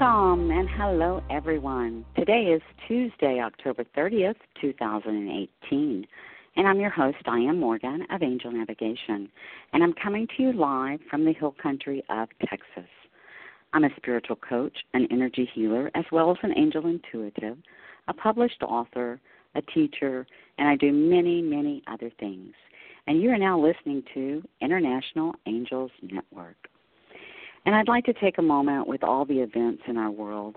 Welcome and hello, everyone. Today is Tuesday, October 30th, 2018, and I'm your host, Dianne Morgan of Angel Navigation, and I'm coming to you live from the hill country of Texas. I'm a spiritual coach, an energy healer, as well as an angel intuitive, a published author, a teacher, and I do many, many other things. And you are now listening to International Angels Network. And I'd like to take a moment with all the events in our world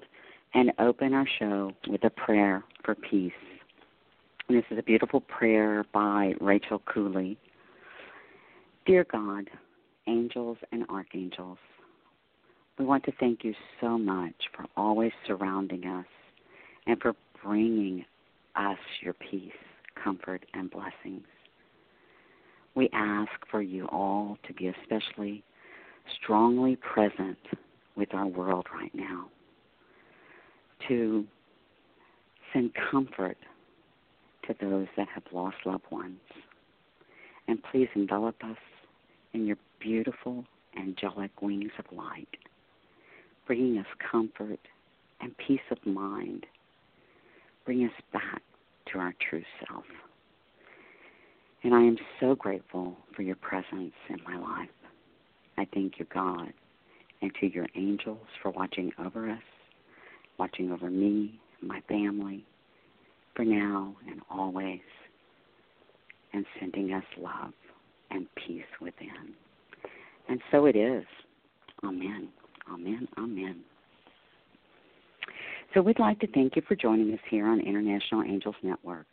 and open our show with a prayer for peace. And this is a beautiful prayer by Rachel Cooley. Dear God, angels and archangels, we want to thank you so much for always surrounding us and for bringing us your peace, comfort, and blessings. We ask for you all to be especially strongly present with our world right now, to send comfort to those that have lost loved ones. And please envelop us in your beautiful angelic wings of light, bringing us comfort and peace of mind. Bring us back to our true self. And I am so grateful for your presence in my life. I thank you, God, and to your angels for watching over us, watching over me my family, for now and always, and sending us love and peace within. And so it is. Amen. Amen. Amen. So we'd like to thank you for joining us here on International Angels Network.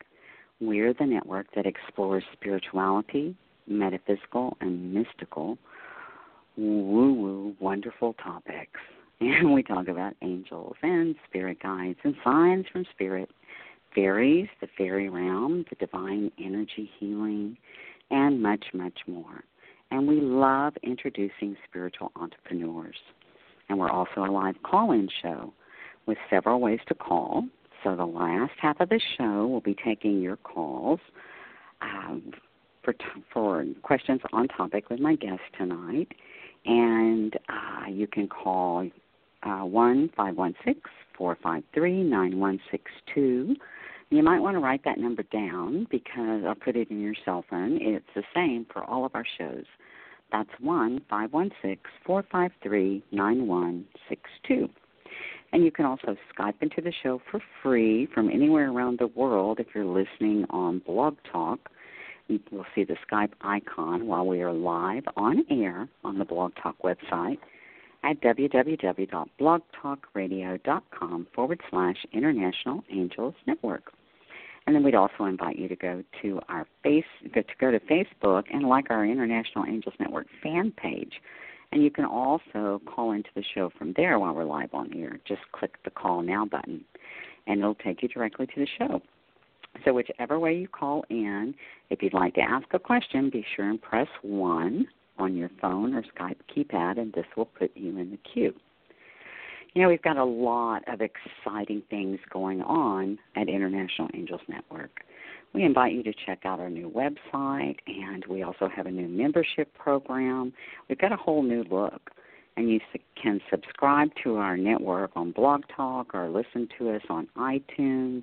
We're the network that explores spirituality, metaphysical, and mystical, woo woo, wonderful topics. And we talk about angels and spirit guides and signs from spirit, fairies, the fairy realm, the divine energy healing, and much, much more. And we love introducing spiritual entrepreneurs. And we're also a live call in show with several ways to call. So the last half of the show will be taking your calls um, for t- for questions on topic with my guest tonight, and uh, you can call uh, one five one six four five three nine one six two. You might want to write that number down because I'll put it in your cell phone. It's the same for all of our shows. That's one five one six four five three nine one six two. And you can also Skype into the show for free from anywhere around the world if you're listening on Blog Talk. You will see the Skype icon while we are live on air on the Blog Talk website at www.blogtalkradio.com forward slash International Angels Network. And then we'd also invite you to go to our face to go to Facebook and like our International Angels Network fan page. And you can also call into the show from there while we're live on air. Just click the call now button and it'll take you directly to the show. So whichever way you call in, if you'd like to ask a question, be sure and press one on your phone or Skype keypad and this will put you in the queue. You know, we've got a lot of exciting things going on at International Angels Network. We invite you to check out our new website, and we also have a new membership program. We've got a whole new look, and you can subscribe to our network on Blog Talk or listen to us on iTunes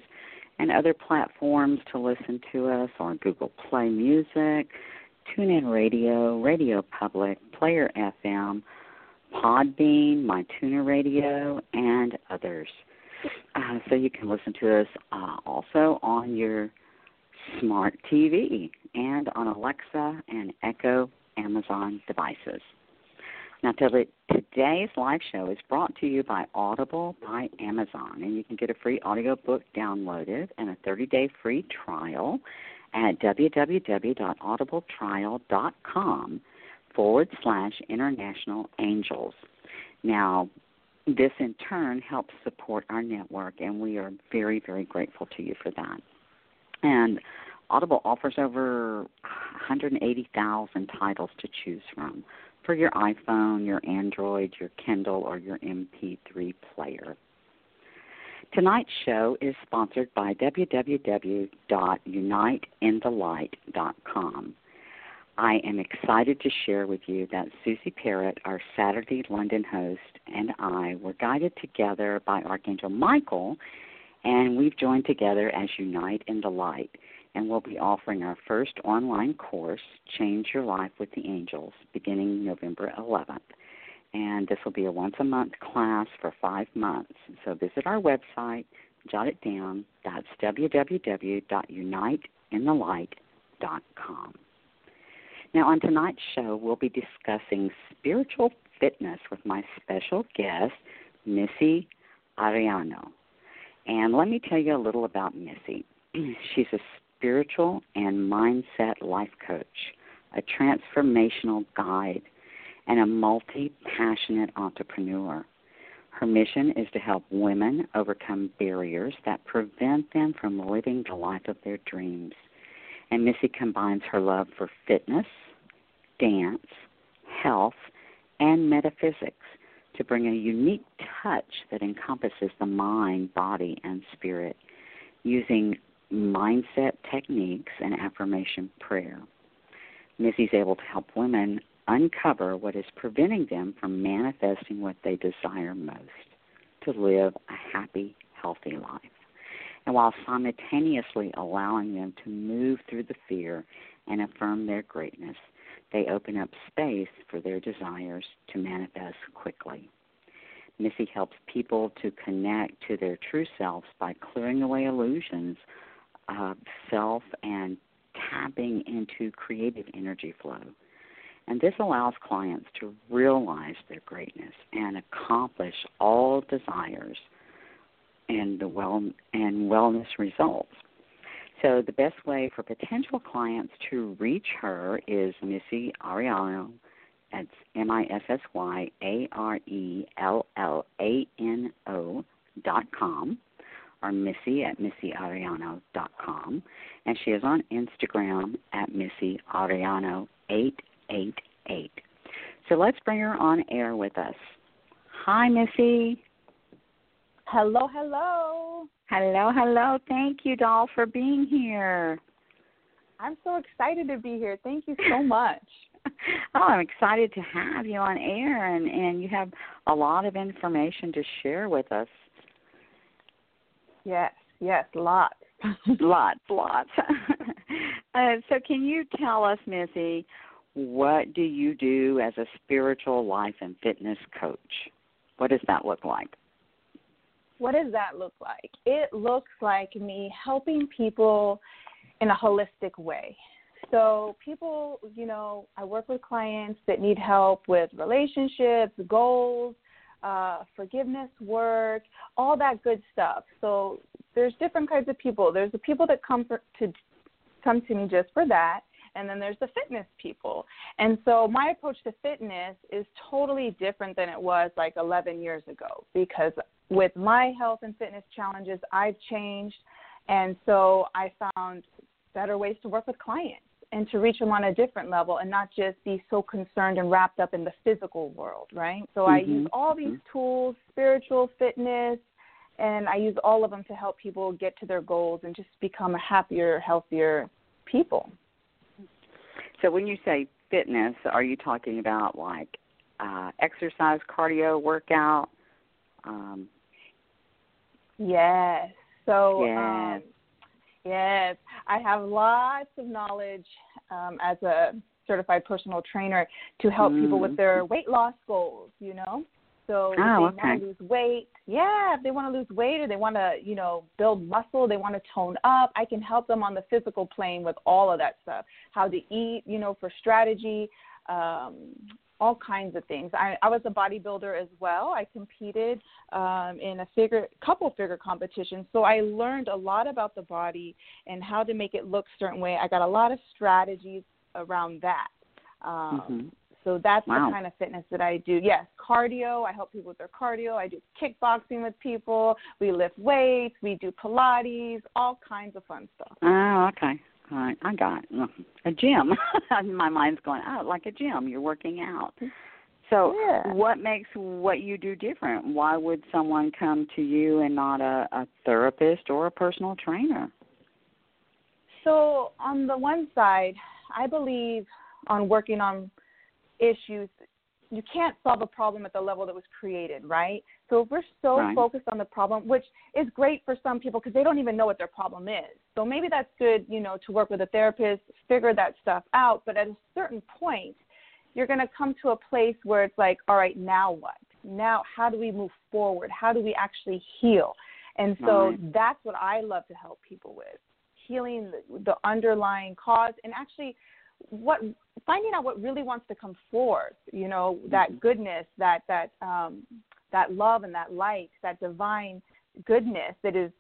and other platforms to listen to us on Google Play Music, TuneIn Radio, Radio Public, Player FM, Podbean, MyTuner Radio, and others. Uh, so you can listen to us uh, also on your smart TV and on Alexa and Echo Amazon devices. Now, today's live show is brought to you by Audible by Amazon, and you can get a free audiobook downloaded and a 30 day free trial at www.audibletrial.com forward slash international angels. Now, this in turn helps support our network, and we are very, very grateful to you for that. And Audible offers over 180,000 titles to choose from for your iPhone, your Android, your Kindle, or your MP3 player. Tonight's show is sponsored by www.uniteinthelight.com. I am excited to share with you that Susie Parrott, our Saturday London host, and I were guided together by Archangel Michael, and we've joined together as Unite in the Light. And we'll be offering our first online course, Change Your Life with the Angels, beginning November 11th. And this will be a once a month class for five months. So visit our website, jot it down. That's www.uniteinthelight.com. Now, on tonight's show, we'll be discussing spiritual fitness with my special guest, Missy Arellano. And let me tell you a little about Missy. She's a spiritual and mindset life coach, a transformational guide, and a multi passionate entrepreneur. Her mission is to help women overcome barriers that prevent them from living the life of their dreams and Missy combines her love for fitness, dance, health, and metaphysics to bring a unique touch that encompasses the mind, body, and spirit using mindset techniques and affirmation prayer. Missy's able to help women uncover what is preventing them from manifesting what they desire most to live a happy, healthy life and while simultaneously allowing them to move through the fear and affirm their greatness, they open up space for their desires to manifest quickly. Missy helps people to connect to their true selves by clearing away illusions of self and tapping into creative energy flow. And this allows clients to realize their greatness and accomplish all desires and the well and wellness results. So the best way for potential clients to reach her is Missy Arellano. That's M I S S Y A R E L L A N O dot com or Missy at MissyArellano dot com. And she is on Instagram at Missy Arellano eight eight eight. So let's bring her on air with us. Hi Missy. Hello, hello. Hello, hello. Thank you, doll, for being here. I'm so excited to be here. Thank you so much. oh, I'm excited to have you on air, and and you have a lot of information to share with us. Yes, yes, lots, lots, lots. uh, so, can you tell us, Missy, what do you do as a spiritual life and fitness coach? What does that look like? what does that look like? It looks like me helping people in a holistic way. So, people, you know, I work with clients that need help with relationships, goals, uh, forgiveness work, all that good stuff. So, there's different kinds of people. There's the people that come for, to come to me just for that, and then there's the fitness people. And so my approach to fitness is totally different than it was like 11 years ago because with my health and fitness challenges, I've changed. And so I found better ways to work with clients. And to reach them on a different level and not just be so concerned and wrapped up in the physical world, right? So I Mm-hmm. use all these tools, spiritual, fitness, and I use all of them to help people get to their goals and just become a happier, healthier people. So when you say fitness, are you talking about like uh, exercise, cardio, workout? Um, Yes. So Yes. um yes, I have lots of knowledge um as a certified personal trainer to help people with their weight loss goals, you know? So if Mm. Oh, they okay. want to lose weight, yeah, if they want to lose weight or they want to, you know, build muscle, they want to tone up, I can help them on the physical plane with all of that stuff. How to eat, you know, for strategy, um, all kinds of things. I, I was a bodybuilder as well. I competed um, in a figure, couple figure competitions, so I learned a lot about the body and how to make it look a certain way. I got a lot of strategies around that. Um, Mhm. So that's Wow. the kind of fitness that I do. Yes, cardio. I help people with their cardio. I do kickboxing with people. We lift weights. We do Pilates. All kinds of fun stuff. Oh, okay. Right, I got. A gym. My mind's going, oh, like a gym. You're working out. So, Yeah. what makes what you do different? Why would someone come to you and not a, a therapist or a personal trainer? So, on the one side, I believe on working on issues, you can't solve a problem at the level that was created, right? So, if we're so Right. focused on the problem, which is great for some people because they don't even know what their problem is. So, maybe that's good, you know, to work with a therapist, figure that stuff out. But at a certain point, you're going to come to a place where it's like, all right, now what? Now, how do we move forward? How do we actually heal? And so Right. that's what I love to help people with healing the, the underlying cause and actually what finding out what really wants to come forth you know that goodness that that um that love and that light that divine goodness that is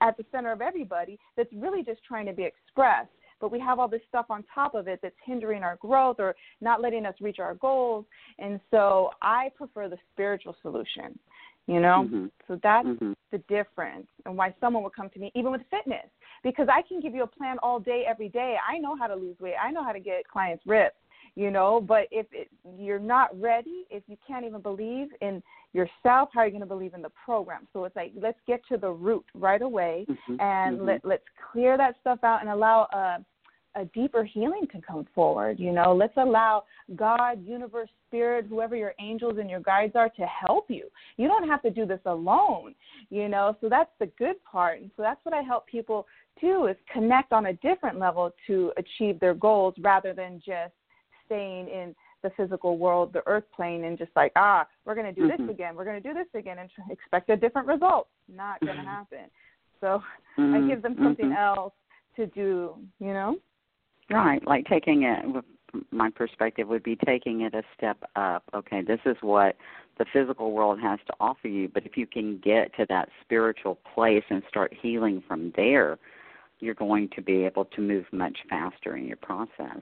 at the center of everybody that's really just trying to be expressed but we have all this stuff on top of it that's hindering our growth or not letting us reach our goals and so i prefer the spiritual solution you know Mhm. so that's Mhm. The difference and why someone would come to me even with fitness because I can give you a plan all day every day. I know how to lose weight. I know how to get clients ripped, you know, but if it, you're not ready, if you can't even believe in yourself, how are you going to believe in the program? So it's like let's get to the root right away Mhm. and Mhm. let let's clear that stuff out and allow a a deeper healing to come forward. You know, let's allow God, universe, spirit, whoever your angels and your guides are to help you. You don't have to do this alone, you know. So that's the good part. And so that's what I help people do is connect on a different level to achieve their goals rather than just staying in the physical world, the earth plane, and just like, ah, we're going to do Mhm. this again, we're going to do this again, and tr- expect a different result. Not going to happen. So I Mhm. give them something Mhm. else to do, you know? Right, like taking it. My perspective would be taking it a step up. Okay, this is what the physical world has to offer you, but if you can get to that spiritual place and start healing from there, you're going to be able to move much faster in your process.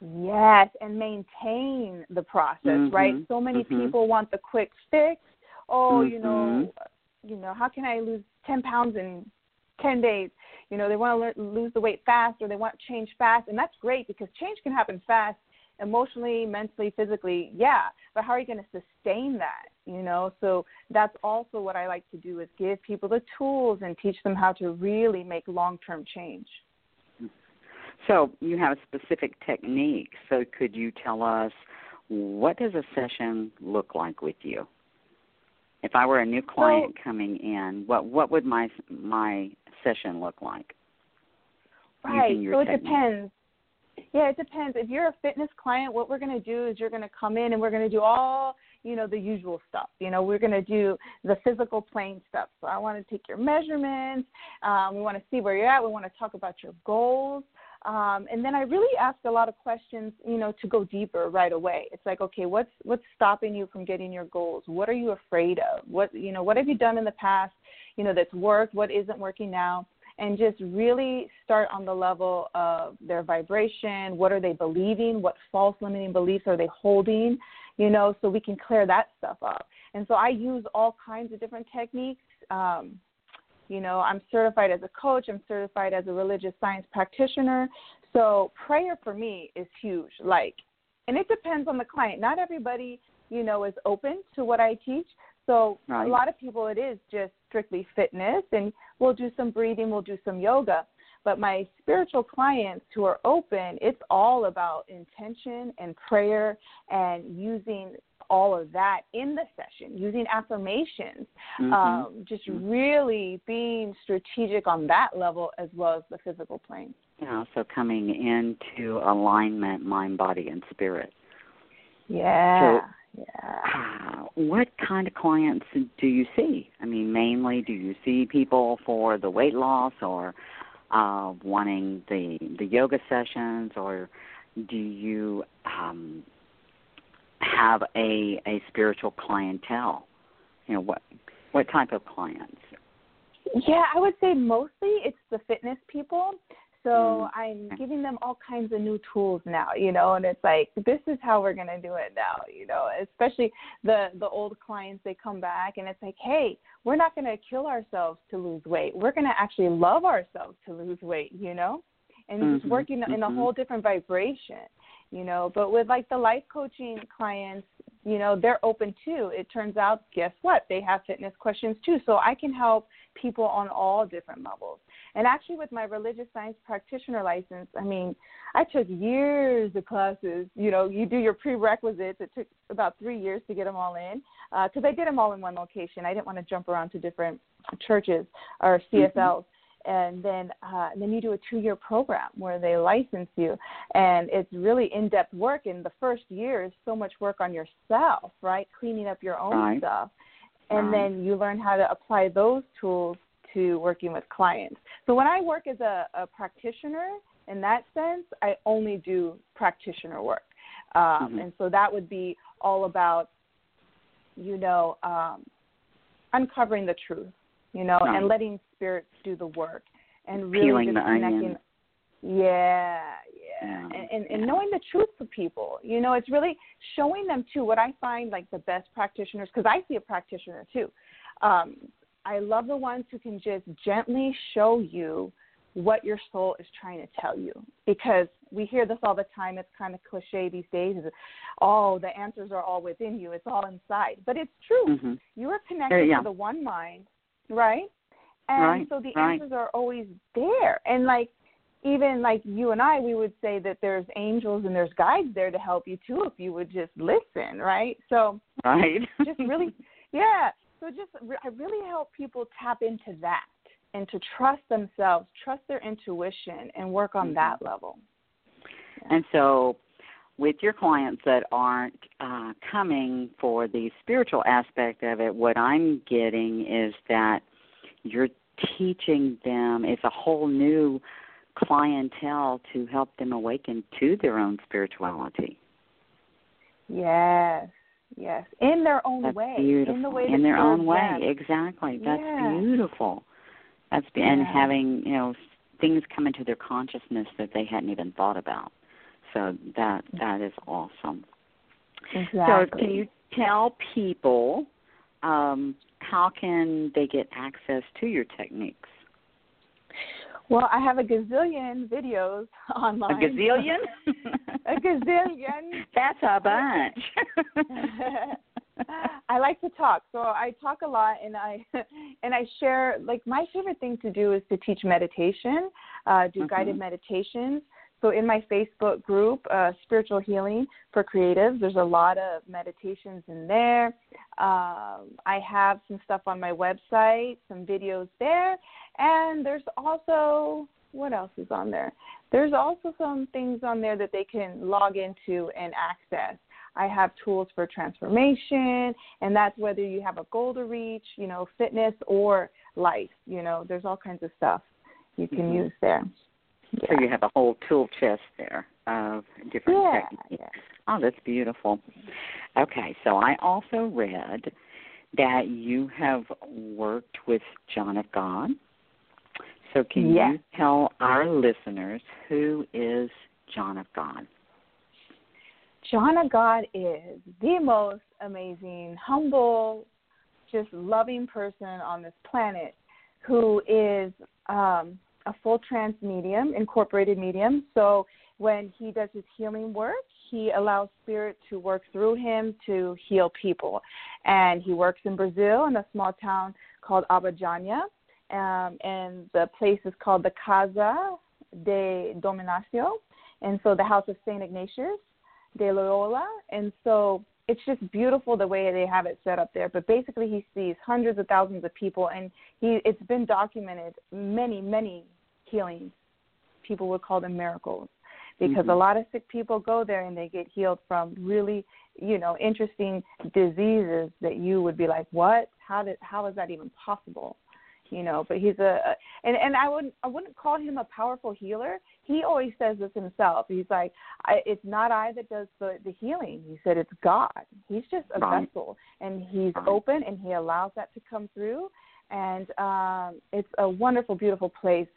Yes, and maintain the process, right? Mhm, So many mhm. people want the quick fix. Oh, you know, Mhm. you know, how can I lose 10 pounds in 10 days? You know, they want to lose the weight fast or they want change fast, and that's great because change can happen fast emotionally, mentally, physically. Yeah, but how are you going to sustain that? You know, so that's also what I like to do is give people the tools and teach them how to really make long-term change. So you have a specific technique. So could you tell us what does a session look like with you? If I were a new client coming in, what what would my my session look like? Right. So it technique? depends. Yeah, it depends. If you're a fitness client, what we're going to do is you're going to come in and we're going to do all, you know, the usual stuff. You know, we're going to do the physical plane stuff. So I want to take your measurements. Um, we want to see where you're at. We want to talk about your goals. Um, and then I really ask a lot of questions, you know, to go deeper right away. It's like, okay, what's what's stopping you from getting your goals? What are you afraid of? What you know, what have you done in the past, you know, that's worked? What isn't working now? and just really start on the level of their vibration. What are they believing? What false limiting beliefs are they holding? You know, so we can clear that stuff up. And so I use all kinds of different techniques. Um, you know, I'm certified as a coach, I'm certified as a religious science practitioner. So prayer for me is huge. Like, and it depends on the client. Not everybody, you know, is open to what I teach. So Right. a lot of people, it is just strictly fitness, and we'll do some breathing, we'll do some yoga. But my spiritual clients who are open, it's all about intention and prayer and using all of that in the session, using affirmations, Mhm. um, just really being strategic on that level as well as the physical plane. Yeah, so coming into alignment, mind, body, and spirit. Yeah. yeah. Ah, what kind of clients do you see? I mean, mainly, do you see people for the weight loss, or uh, wanting the the yoga sessions, or do you um, have a a spiritual clientele? You know, what what type of clients? Yeah, I would say mostly it's the fitness people. So Mm. I'm giving them all kinds of new tools now, you know, and it's like this is how we're gonna do it now, you know. Especially the the old clients, they come back and it's like, hey, we're not gonna kill ourselves to lose weight. We're gonna actually love ourselves to lose weight, you know, and just Mhm, working in a mhm. whole different vibration, you know. But with like the life coaching clients, you know, they're open too. It turns out, guess what? They have fitness questions too. So I can help people on all different levels. And actually, with my religious science practitioner license, I mean, I took years of classes. You know, you do your prerequisites. It took about three years to get them all in uh, because I did them all in one location. I didn't want to jump around to different churches or mm-hmm. CSLs. And then, uh, and then you do a two-year program where they license you, and it's really in-depth work. In the first year, is so much work on yourself, right? Cleaning up your own Right. stuff, and Right. then you learn how to apply those tools to working with clients. So when I work as a, a practitioner, in that sense, I only do practitioner work, um, Mhm. and so that would be all about, you know, um, uncovering the truth, you know, and letting spirits do the work, and really Peeling just connecting. Yeah, yeah, Yeah, and, and, and yeah. knowing the truth for people. You know, it's really showing them too. What I find like the best practitioners, because I see a practitioner too. Um, I love the ones who can just gently show you what your soul is trying to tell you. Because we hear this all the time. It's kind of cliche these days. Is oh, the answers are all within you. It's all inside. But it's true. Mhm. You are connected yeah. to the one mind, right? And Right, so the right. answers are always there. And like even like you and I, we would say that there's angels and there's guides there to help you too if you would just listen, right? So Right. just really, yeah. So just I really help people tap into that and to trust themselves, trust their intuition, and work on Mhm. that level. And so, with your clients that aren't uh, coming for the spiritual aspect of it, what I'm getting is that you're teaching them, it's a whole new clientele to help them awaken to their own spirituality. Yes, yes, in their own That's way, beautiful. in the way in their own way. them. Exactly. That's Yeah. beautiful. That's be- and having you know things come into their consciousness that they hadn't even thought about. So that that is awesome. Exactly. So can you tell people um, how can they get access to your techniques? Well, I have a gazillion videos online. A gazillion? a gazillion. That's a bunch. I like to talk, so I talk a lot, and I and I share. Like my favorite thing to do is to teach meditation, uh, do Mhm. guided meditations. So in my Facebook group, uh, Spiritual Healing for Creatives, there's a lot of meditations in there. Um, I have some stuff on my website, some videos there, and there's also what else is on there? There's also some things on there that they can log into and access. I have tools for transformation, and that's whether you have a goal to reach, you know, fitness or life. You know, there's all kinds of stuff you can Mhm. use there. So you have a whole tool chest there of different Yeah, techniques. yeah. Oh, that's beautiful. Okay, so I also read that you have worked with John of God. So can Yes. you tell our listeners who is John of God? John of God is the most amazing, humble, just loving person on this planet who is um, a full trance medium, incorporated medium. So when he does his healing work, he allows spirit to work through him to heal people. And he works in Brazil in a small town called Abadiânia. Um, and the place is called the Casa de Dom Inácio. And so the House of St. Ignatius de Loyola. And so it's just beautiful the way they have it set up there. But basically, he sees hundreds of thousands of people, and he it's been documented many, many healings. People would call them miracles because Mm-hmm. a lot of sick people go there and they get healed from really, you know, interesting diseases that you would be like, what? How did? How is that even possible? You know, but he's a, and and I wouldn't I wouldn't call him a powerful healer. He always says this himself. He's like, I, it's not I that does the the healing. He said it's God. He's just a Right. vessel, and he's Right. open and he allows that to come through. And um, it's a wonderful, beautiful place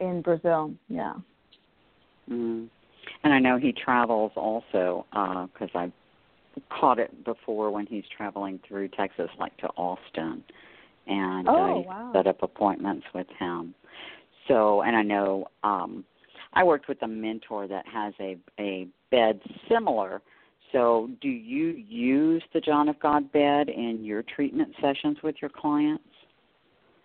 in Brazil. Yeah. Mm. And I know he travels also because I've caught it before when he's traveling through Texas, like to Austin, and Oh, I wow. set up appointments with him. So, and I know um, I worked with a mentor that has a a bed similar. So, do you use the John of God bed in your treatment sessions with your clients?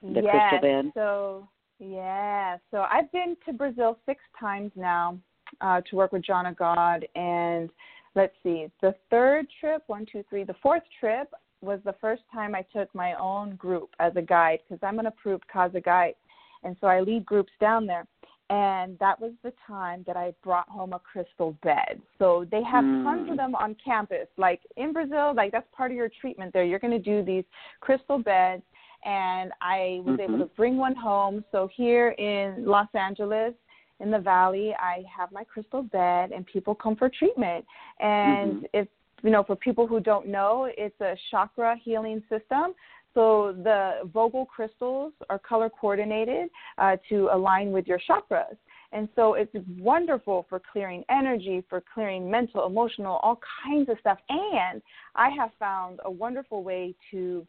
The yes. crystal bed? So yeah. So I've been to Brazil six times now uh, to work with John of God, and let's see, the third trip, one, two, three, the fourth trip was the first time I took my own group as a guide because I'm an approved Casa guide, and so I lead groups down there. And that was the time that I brought home a crystal bed. So they have tons of Mm. them on campus. Like in Brazil, like that's part of your treatment there. You're going to do these crystal beds and I was able Mhm. to bring one home. So here in Los Angeles, in the valley, I have my crystal bed, and people come for treatment. And Mhm. if you know, for people who don't know, it's a chakra healing system. So the Vogel crystals are color coordinated uh, to align with your chakras. And so it's wonderful for clearing energy, for clearing mental, emotional, all kinds of stuff. And I have found a wonderful way to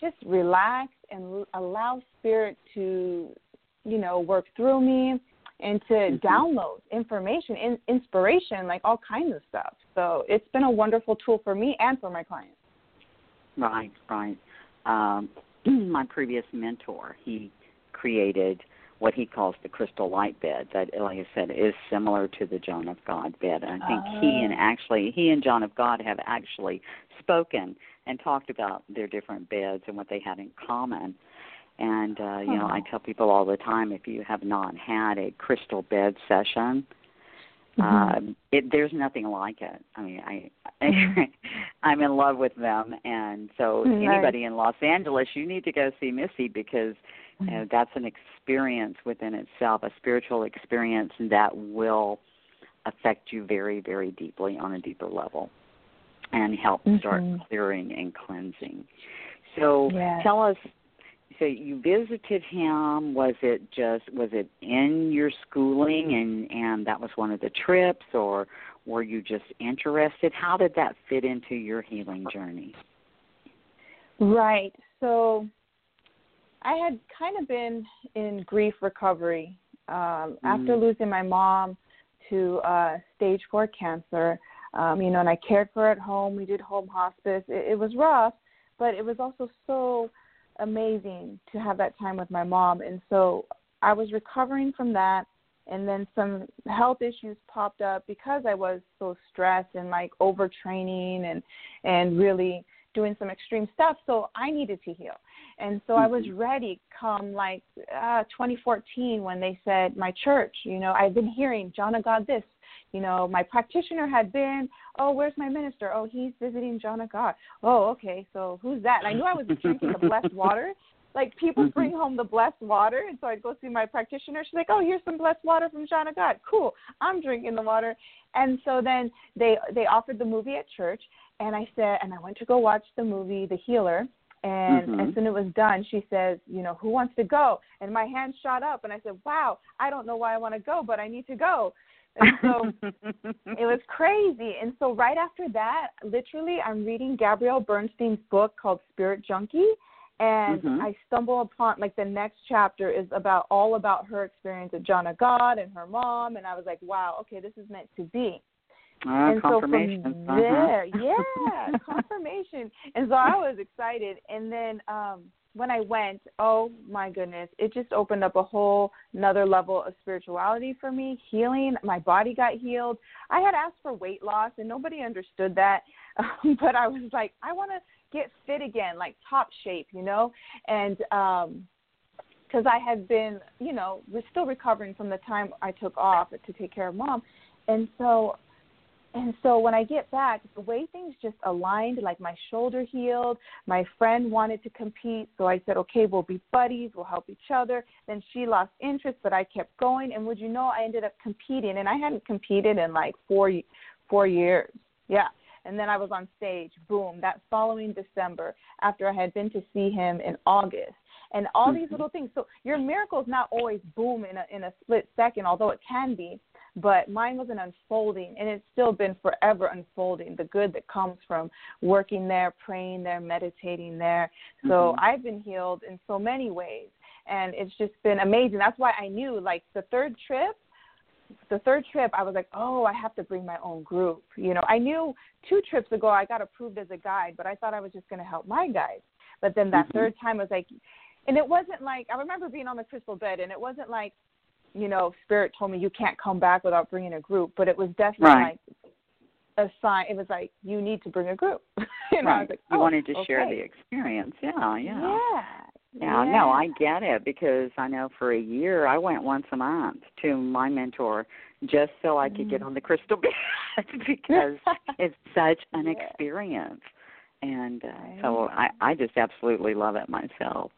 just relax and allow spirit to, you know, work through me and to Mhm. download information, in, inspiration, like all kinds of stuff. So it's been a wonderful tool for me and for my clients. Right, right. Um, my previous mentor, he created what he calls the crystal light bed. That, like I said, is similar to the John of God bed. And I think he and Ah. actually he and John of God have actually spoken and talked about their different beds and what they had in common. And uh, you know, I Oh. tell people all the time if you have not had a crystal bed session, Mhm. um, it, there's nothing like it. I mean, I, I'm in love with them, and so Nice. anybody in Los Angeles, you need to go see Missy because uh, that's an experience within itself, a spiritual experience that will affect you very, very deeply on a deeper level, and help start Mhm. clearing and cleansing. So, Yes. tell us so you visited him was it just was it in your schooling and and that was one of the trips or were you just interested how did that fit into your healing journey Right. So I had kind of been in grief recovery um, after Mm. losing my mom to uh, stage four cancer. Um, you know, and I cared for her at home. We did home hospice. It, it was rough, but it was also so amazing to have that time with my mom. And so I was recovering from that. And then some health issues popped up because I was so stressed and like overtraining and and really doing some extreme stuff. So I needed to heal. And so I was ready come like uh 2014 when they said my church, you know, I've been hearing John of God this, you know, my practitioner had been, oh, where's my minister? Oh, he's visiting John of God. Oh, okay. So who's that? And I knew I was drinking the blessed water. Like people Mhm. bring home the blessed water, and so I'd go see my practitioner. She's like, "Oh, here's some blessed water from John of God. Cool. I'm drinking the water." And so then they they offered the movie at church, and I said, and I went to go watch the movie The Healer. And Mhm. as soon as it was done, she says, "You know, who wants to go?" And my hand shot up, and I said, "Wow, I don't know why I want to go, but I need to go." And so it was crazy. And so right after that, literally, I'm reading Gabrielle Bernstein's book called Spirit Junkie, and Mhm. I stumble upon like the next chapter is about all about her experience at John of God and her mom, and I was like, wow, okay, this is meant to be. Uh, and so confirmation. from uh-huh. yeah, confirmation. And so I was excited. And then um when I went, oh my goodness, it just opened up a whole another level of spirituality for me, healing. My body got healed. I had asked for weight loss, and nobody understood that. Um, but I was like, I want to get fit again, like top shape, you know, and um because I had been, you know, was still recovering from the time I took off to take care of mom, and so and so when I get back, the way things just aligned, like my shoulder healed, my friend wanted to compete, so I said, okay, we'll be buddies, we'll help each other. Then she lost interest, but I kept going, and would you know, I ended up competing, and I hadn't competed in like four four years, yeah. And then I was on stage, boom, that following December, after I had been to see him in August, and all these mm-hmm. little things. So your miracle is not always boom in a in a split second, although it can be but mine was an unfolding and it's still been forever unfolding the good that comes from working there praying there meditating there so Mhm. i've been healed in so many ways and it's just been amazing that's why i knew like the third trip the third trip i was like oh i have to bring my own group you know i knew two trips ago i got approved as a guide but i thought i was just going to help my guides but then that Mhm. third time was like and it wasn't like i remember being on the crystal bed and it wasn't like you know, spirit told me you can't come back without bringing a group, but it was definitely Right. like a sign. It was like you need to bring a group. you know, I right. was like, you oh, wanted to share the experience. Yeah, yeah. Yeah. Yeah, no, I get it because I know for a year I went once a month to my mentor just so I could Mm. get on the crystal bed because it's such an Yeah. experience. And uh, so. I I just absolutely love it myself.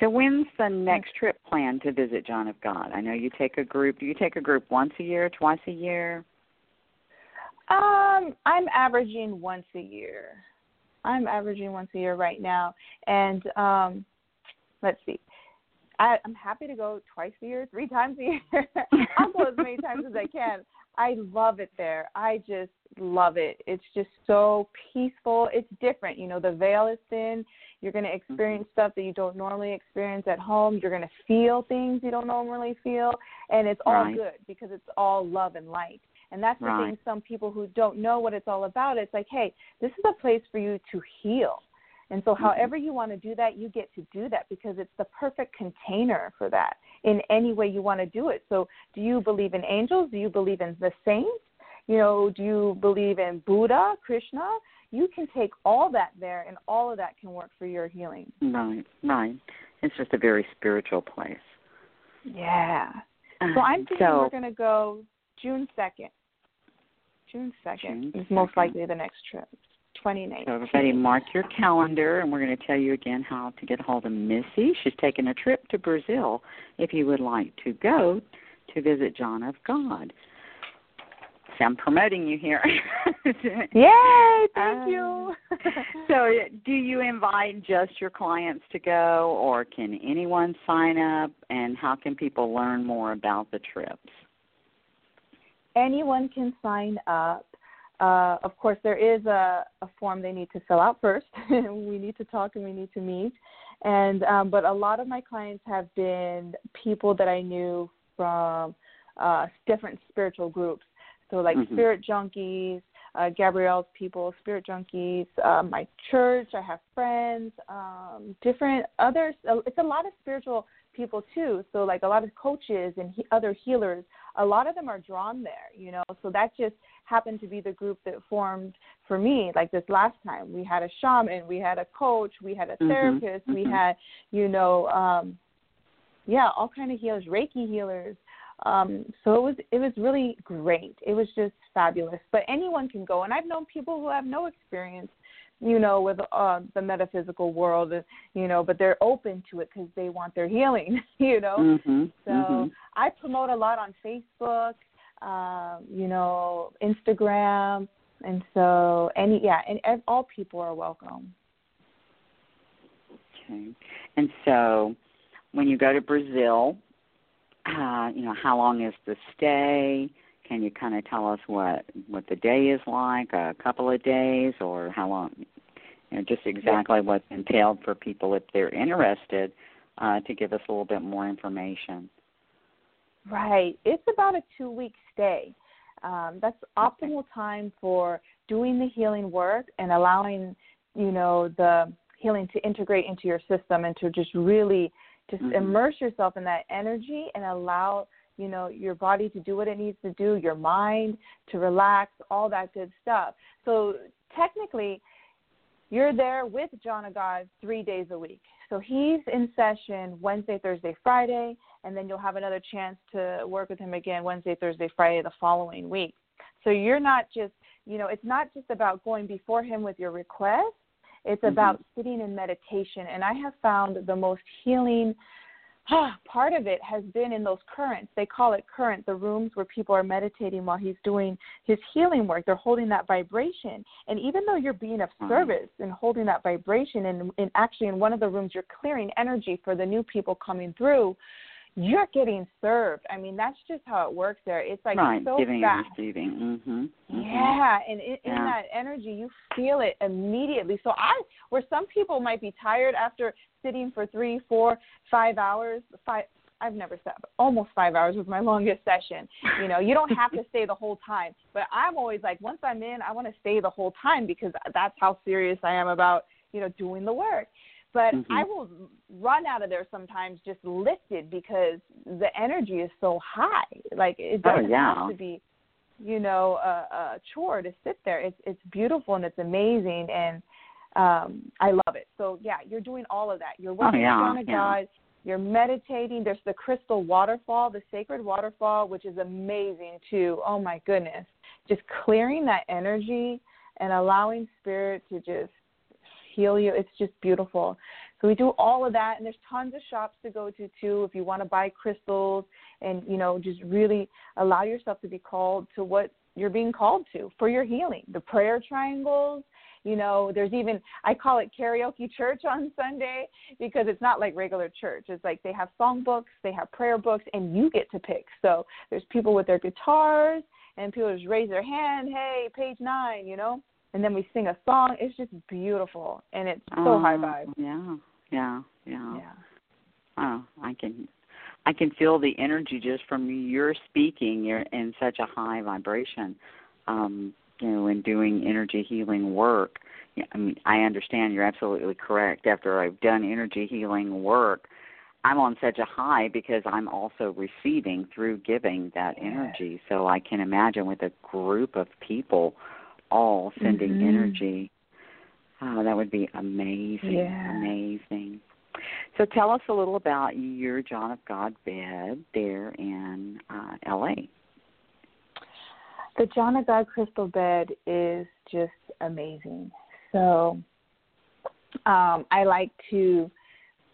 So when's the next trip planned to visit John of God? I know you take a group. Do you take a group once a year, twice a year? Um, I'm averaging once a year. I'm averaging once a year right now, and um, let's see. I, I'm happy to go twice a year, three times a year. I'll go as many times as I can. I love it there. I just love it. It's just so peaceful. It's different. You know, the veil is thin. You're going to mm-hmm. experience stuff that you don't normally experience at home. You're going to feel things you don't normally feel. And it's all Right. good because it's all love and light. And that's the Right. thing, some people who don't know what it's all about, it's like, hey, this is a place for you to heal. And so, mm-hmm. however you want to do that, you get to do that because it's the perfect container for that in any way you want to do it. So, do you believe in angels? Do you believe in the saints? You know, do you believe in Buddha, Krishna? You can take all that there, and all of that can work for your healing. Right, right. It's just a very spiritual place. Yeah. Uh, so I'm thinking so, we're going to go June 2nd. June 2nd June is most 2nd. likely the next trip. 29th. So everybody mark your calendar, and we're going to tell you again how to get a hold of Missy. She's taking a trip to Brazil if you would like to go to visit John of God. So I'm promoting you here. Yay! Thank Um, you. so do you invite just your clients to go, or can anyone sign up, and how can people learn more about the trips? Anyone can sign up. Uh, of course, there is a, a form they need to fill out first. we need to talk and we need to meet. And um, but a lot of my clients have been people that I knew from uh, different spiritual groups. So like Mhm. spirit junkies, uh, Gabrielle's people, spirit junkies, uh, my church. I have friends, um, different others. It's a lot of spiritual people too. So like a lot of coaches and he, other healers. A lot of them are drawn there, you know. So that just happened to be the group that formed for me. Like this last time, we had a shaman, we had a coach, we had a Mhm, therapist, we mhm. had, you know, um, yeah, all kind of healers, Reiki healers. Um, so it was it was really great. It was just fabulous. But anyone can go, and I've known people who have no experience, you know, with uh, the metaphysical world, you know, but they're open to it because they want their healing, you know. Mhm. So mhm. I promote a lot on Facebook, um, you know, Instagram, and so any yeah, and, and all people are welcome. Okay. And so when you go to Brazil, uh, you know, how long is the stay? Can you kind of tell us what what the day is like? A couple of days, or how long? you know, just exactly what's entailed for people if they're interested uh, to give us a little bit more information. Right. It's about a two week stay. Um, that's optimal time for doing the healing work and allowing, you know, the healing to integrate into your system and to just really just Mhm. immerse yourself in that energy and allow you know your body to do what it needs to do your mind to relax all that good stuff. So technically you're there with john of god three days a week. So he's in session wednesday thursday friday and then you'll have another chance to work with him again wednesday thursday friday the following week. So you're not just you know it's not just about going before him with your request it's Mhm. about sitting in meditation and i have found the most healing part of it has been in those currents. They call it current, the rooms where people are meditating while he's doing his healing work. They're holding that vibration. And even though you're being of Mhm. service and holding that vibration, and, and actually in one of the rooms you're clearing energy for the new people coming through, you're getting served. I mean, that's just how it works there. It's like right, so giving fast. and receiving. Mhm. mhm. Yeah, and in, in Yeah. that energy, you feel it immediately. So I, where some people might be tired after sitting for three, four, five hours, five. I've never sat, almost five hours was my longest session. You know, you don't have to stay the whole time, but I'm always like, once I'm in, I want to stay the whole time because that's how serious I am about, you know, doing the work. But Mhm. I will run out of there sometimes just lifted because the energy is so high. Like it Oh, doesn't yeah. have to be you know a, a chore to sit there it's it's beautiful and it's amazing and um i love it so yeah you're doing all of that you're working Oh, yeah, with John yeah. God, you're meditating there's the crystal waterfall the sacred waterfall which is amazing too oh my goodness just clearing that energy and allowing spirit to just heal you. It's just beautiful. So we do all of that and there's tons of shops to go to too if you want to buy crystals and you know just really allow yourself to be called to what you're being called to for your healing. The prayer triangles you know there's even i call it karaoke church on sunday because it's not like regular church. It's like they have song books they have prayer books and you get to pick. So there's people with their guitars and people just raise their hand hey page nine you know and then we sing a song it's just beautiful and it's so high Oh, vibe Yeah, yeah, yeah. yeah Oh, I can, I can feel the energy just from your speaking. You're in such a high vibration. Um, you know, in doing energy healing work. I mean, I understand you're absolutely correct. After I've done energy healing work, I'm on such a high because I'm also receiving through giving that energy. So I can imagine with a group of people all sending Mhm. energy. Oh, that would be amazing. Yeah. Amazing. So tell us a little about your John of God bed there in uh, LA. The John of God crystal bed is just amazing. So um, I like to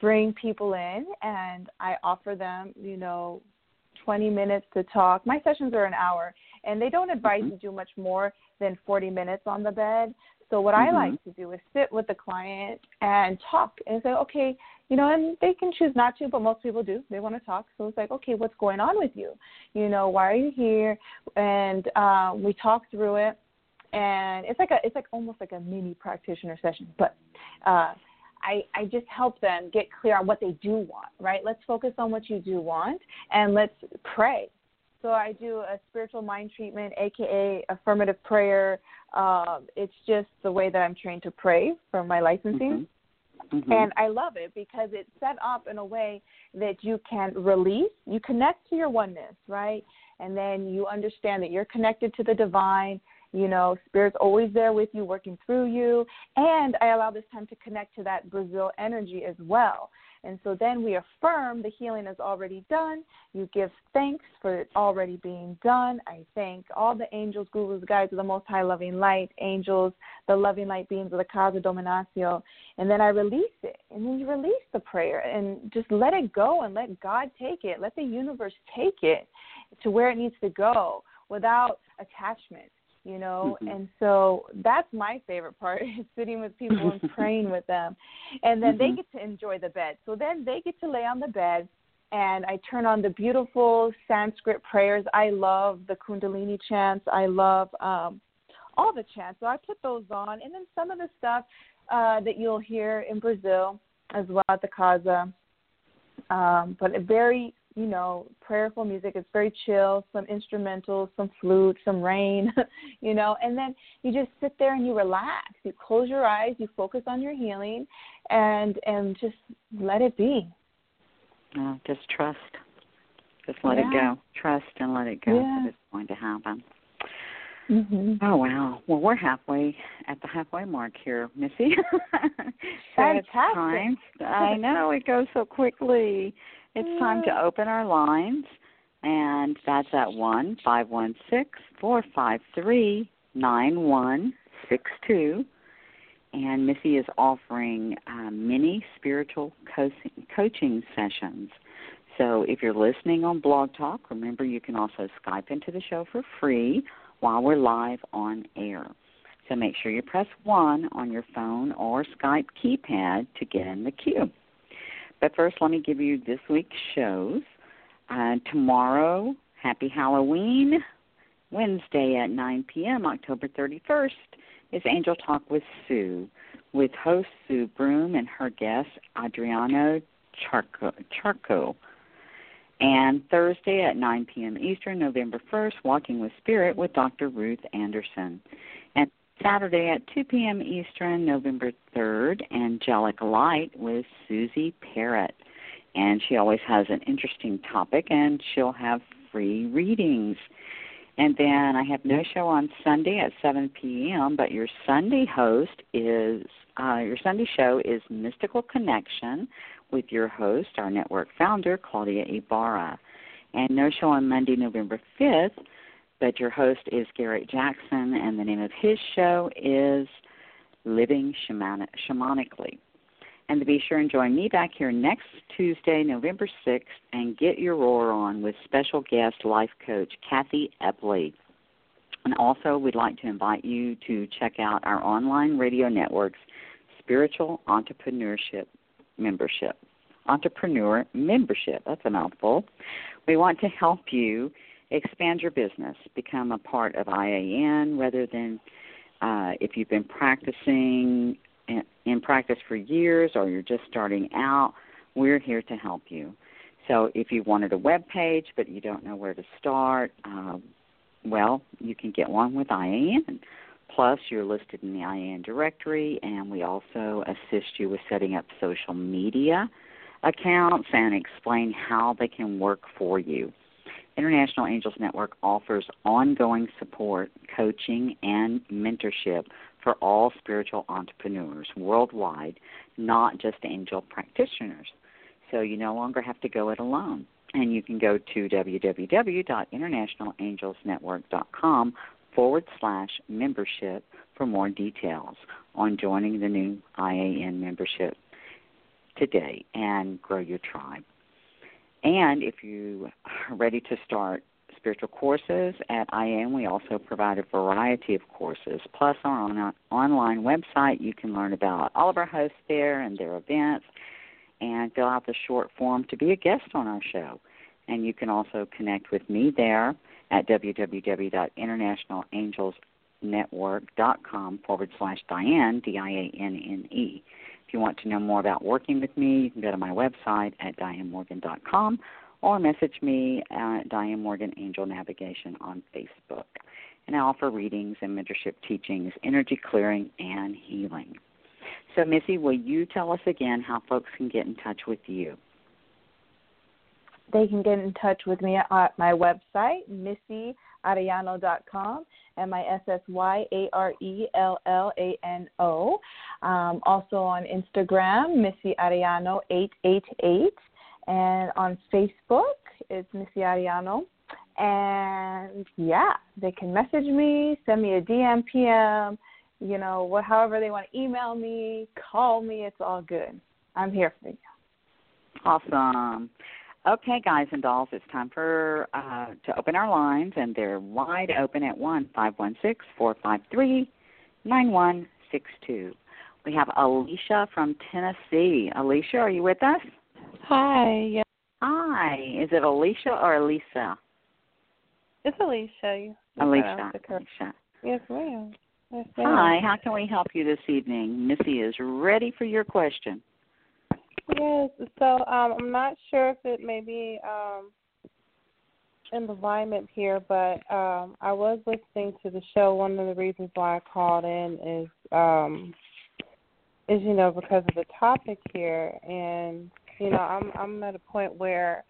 bring people in and I offer them, you know, 20 minutes to talk. My sessions are an hour and they don't advise Mhm. you do much more than 40 minutes on the bed. So what I Mhm. like to do is sit with the client and talk and say, okay, you know, and they can choose not to, but most people do. They want to talk. So it's like, okay, what's going on with you? You know, why are you here? And um, we talk through it, and it's like a, it's like almost like a mini practitioner session. But uh, I, I just help them get clear on what they do want. Right? Let's focus on what you do want, and let's pray. So I do a spiritual mind treatment, aka affirmative prayer. Um, it's just the way that I'm trained to pray from my licensing. Mhm. Mhm. And I love it because it's set up in a way that you can release, you connect to your oneness, right? And then you understand that you're connected to the divine. You know, Spirit's always there with you, working through you. And I allow this time to connect to that Brazil energy as well. And so then we affirm the healing is already done. You give thanks for it already being done. I thank all the angels, gurus, guides of the Most High Loving Light, angels, the loving light beings of the Casa Dom Inácio. And then I release it. And then you release the prayer and just let it go and let God take it. Let the universe take it to where it needs to go without attachment you know? Mhm. and so that's my favorite part is sitting with people and praying with them. And then they Mhm. get to enjoy the bed. So then they get to lay on the bed and i turn on the beautiful sanskrit prayers. I love the kundalini chants. I love um all the chants. So i put those on. And then some of the stuff uh, that you'll hear in Brazil as well at the Casa. Um, but a very, you know, prayerful music. It's very chill, some instrumentals, some flute, some rain, you know, and then you just sit there and you relax. You close your eyes, you focus on your healing and and just let it be. Just trust. Just let Yeah. it go. Trust and let it go. Yeah. that It's going to happen. Mm-hmm. Oh wow. Well, we're halfway at the halfway mark here, Missy. so Fantastic. time. I know it goes so quickly. It's time to open our lines, and that's at one five one six four five three nine one six two. And Missy is offering uh, mini spiritual coaching, coaching sessions. So if you're listening on Blog Talk, remember you can also Skype into the show for free while we're live on air. So make sure you press 1 on your phone or Skype keypad to get in the queue. But first, let me give you this week's shows. Uh, tomorrow, Happy Halloween. Wednesday at 9 p.m., October 31st, is Angel Talk with Sue, with host Sue Broom and her guest Adriano Charco. Charco. And Thursday at 9 p.m. Eastern, November 1st, Walking with Spirit with Dr. Ruth Anderson. And Saturday at 2 p.m. Eastern, November 3rd, Angelic Light with Susie Parrott. And she always has an interesting topic, and she'll have free readings. And then I have no show on Sunday at 7 p.m., but your Sunday host is, uh, your Sunday show is Mystical Connection with your host, our network founder, Claudia Ibarra. And no show on Monday, November 5th, but your host is Garrett Jackson, and the name of his show is Living Shaman- Shamanically. And to be sure and join me back here next Tuesday, November 6th, and get your roar on with special guest life coach Kathy Epley. And also, we'd like to invite you to check out our online radio network's Spiritual Entrepreneurship membership. Entrepreneur membership, that's a mouthful. We want to help you expand your business, become a part of IAN rather than uh, if you've been practicing in, practice for years or you're just starting out, we're here to help you. So if you wanted a web page but you don't know where to start, uh, well, you can get one with IAN. Plus, you're listed in the IAN directory, and we also assist you with setting up social media accounts and explain how they can work for you. International Angels Network offers ongoing support, coaching, and mentorship for all spiritual entrepreneurs worldwide, not just angel practitioners. So you no longer have to go it alone. And you can go to www.internationalangelsnetwork.com forward slash membership for more details on joining the new IAN membership today and grow your tribe. And if you are ready to start spiritual courses at IAN, we also provide a variety of courses. Plus, on our online website, you can learn about all of our hosts there and their events and fill out the short form to be a guest on our show. And you can also connect with me there at www.internationalangelsnetwork.com forward slash Dianne, D I A N N E. If you want to know more about working with me, you can go to my website at diannemorgan.com or message me at Dianne Morgan Angel Navigation on Facebook. And I offer readings and mentorship teachings, energy clearing, and healing. So, Missy, will you tell us again how folks can get in touch with you? They can get in touch with me at my website, missyarellano.com, and my S S Y A R E L L A N O. Um, also on Instagram, Missy Arellano 888, and on Facebook, it's Missy Arellano. And yeah, they can message me, send me a DM, PM, you know, what, however they want to email me, call me. It's all good. I'm here for you. Awesome. Okay, guys and dolls, it's time for uh, to open our lines, and they're wide open at one five one six four five three nine one six two. We have Alicia from Tennessee. Alicia, are you with us? Hi, yes, Hi. Is it Alicia or Elisa? it's Alicia. Alicia. Alicia. Yes, ma'am. Yes, ma'am. Hi, how can we help you this evening? Missy is ready for your question. Yes. So um, I'm not sure if it may be um, in alignment here, but um, I was listening to the show. One of the reasons why I called in is um, is you know because of the topic here, and you know I'm I'm at a point where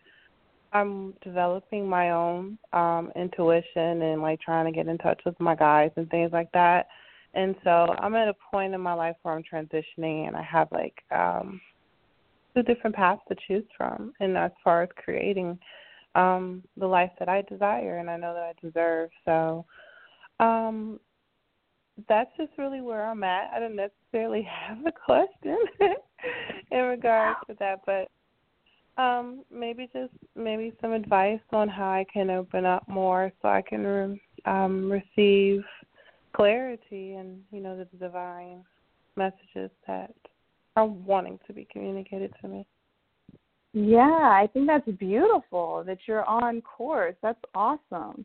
I'm developing my own um intuition and like trying to get in touch with my guides and things like that. And so I'm at a point in my life where I'm transitioning and I have like um two different paths to choose from and as far as creating um the life that I desire and I know that I deserve. So um that's just really where I'm at. I don't necessarily have a question in regards to that, but um, maybe just maybe some advice on how I can open up more so I can um, receive clarity and you know the divine messages that are wanting to be communicated to me. Yeah, I think that's beautiful that you're on course. That's awesome.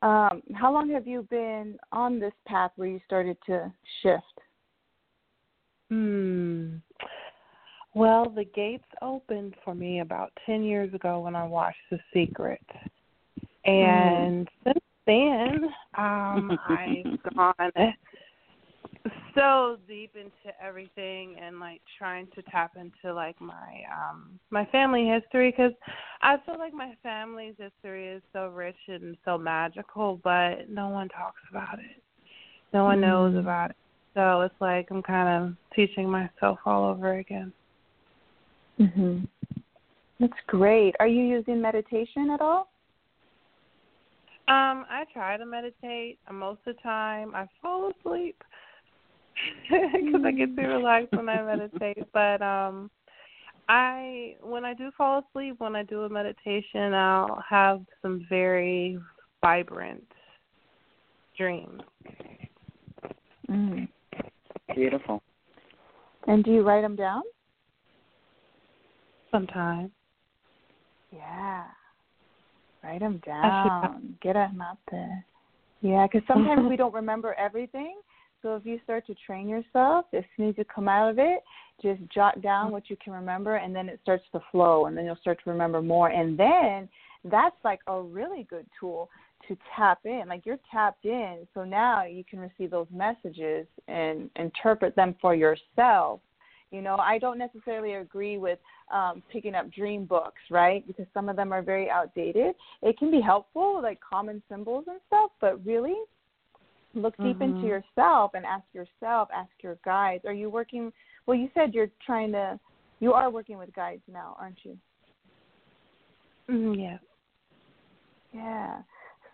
Um, how long have you been on this path where you started to shift? Hmm. Well, the gates opened for me about 10 years ago when I watched The Secret. And mm. since then, um, I've gone so deep into everything and like trying to tap into like my um my family history cuz I feel like my family's history is so rich and so magical but no one talks about it. No one knows Mm. about it. So it's like I'm kind of teaching myself all over again. Mhm. That's great. Are you using meditation at all? Um, I try to meditate. Most of the time, I fall asleep because I get too relaxed when I meditate. But um, I when I do fall asleep, when I do a meditation, I'll have some very vibrant dreams. Mm. Beautiful. And do you write them down? Sometimes. Yeah. Write them down. Get them out there. Yeah, because sometimes we don't remember everything. So if you start to train yourself, as soon as you come out of it, just jot down what you can remember, and then it starts to flow, and then you'll start to remember more. And then that's like a really good tool to tap in. Like you're tapped in, so now you can receive those messages and interpret them for yourself. You know, I don't necessarily agree with um, picking up dream books, right? Because some of them are very outdated. It can be helpful, like common symbols and stuff, but really look deep into Mhm. yourself and ask yourself, ask your guides. Are you working? Well, you said you're trying to, you are working with guides now, aren't you? Mm, yeah. Yeah.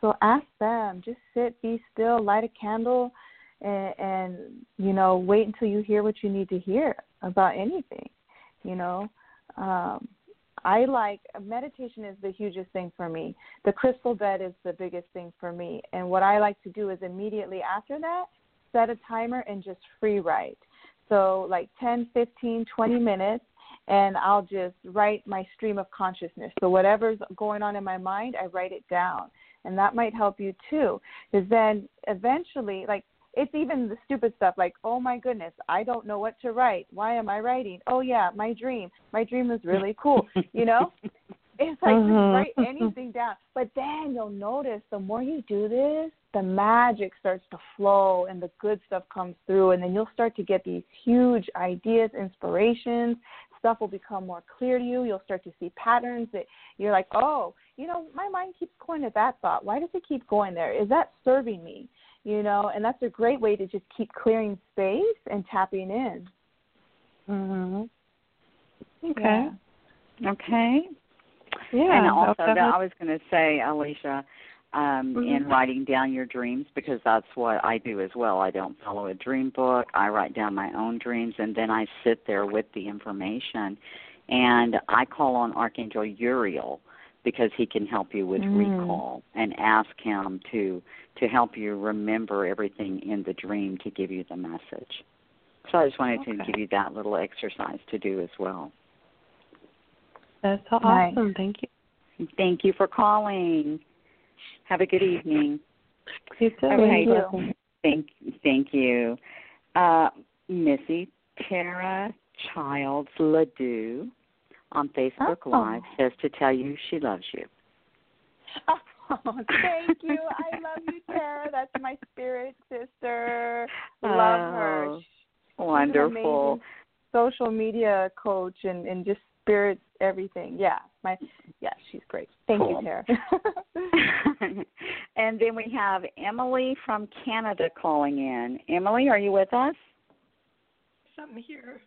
So ask them. Just sit, be still, light a candle, and, and you know, wait until you hear what you need to hear about anything. You know, um, I like meditation is the hugest thing for me. The crystal bed is the biggest thing for me. And what I like to do is immediately after that, set a timer and just free write. So like 10, 15, 20 minutes and I'll just write my stream of consciousness. So whatever's going on in my mind, I write it down. And that might help you too. Because then eventually, like, it's even the stupid stuff like, oh my goodness, I don't know what to write. Why am I writing? Oh yeah, my dream. My dream is really cool. you know? It's like Mhm. just write anything down. But then you'll notice the more you do this, the magic starts to flow and the good stuff comes through and then you'll start to get these huge ideas, inspirations. Stuff will become more clear to you. You'll start to see patterns that you're like, oh, you know, my mind keeps going to that thought. Why does it keep going there? Is that serving me? You know, and that's a great way to just keep clearing space and tapping in. Mhm. Okay. Okay. Yeah. and also, okay. I was going to say, Alicia, um, in Mhm. writing down your dreams, because that's what I do as well. I don't follow a dream book. I write down my own dreams, and then I sit there with the information. And I call on Archangel Uriel because he can help you with Mm. recall and ask him to to help you remember everything in the dream to give you the message. So I just wanted to give you that little exercise to do as well. That's so Nice. awesome. Thank you. Thank you for calling. Have a good evening. You too. Okay. Thank you. Thank, thank you, uh, Missy Tara Childs Ledoux on Facebook Oh. Live says to tell you she loves you. Oh, thank you. I love you, Tara. That's my spirit sister. Love her. Oh, She's Wonderful. social media coach and, and just spirit everything. Yeah. My yeah, she's great. Thank Cool. you, Tara. and then we have Emily from Canada calling in. Emily, are you with us? I'm here.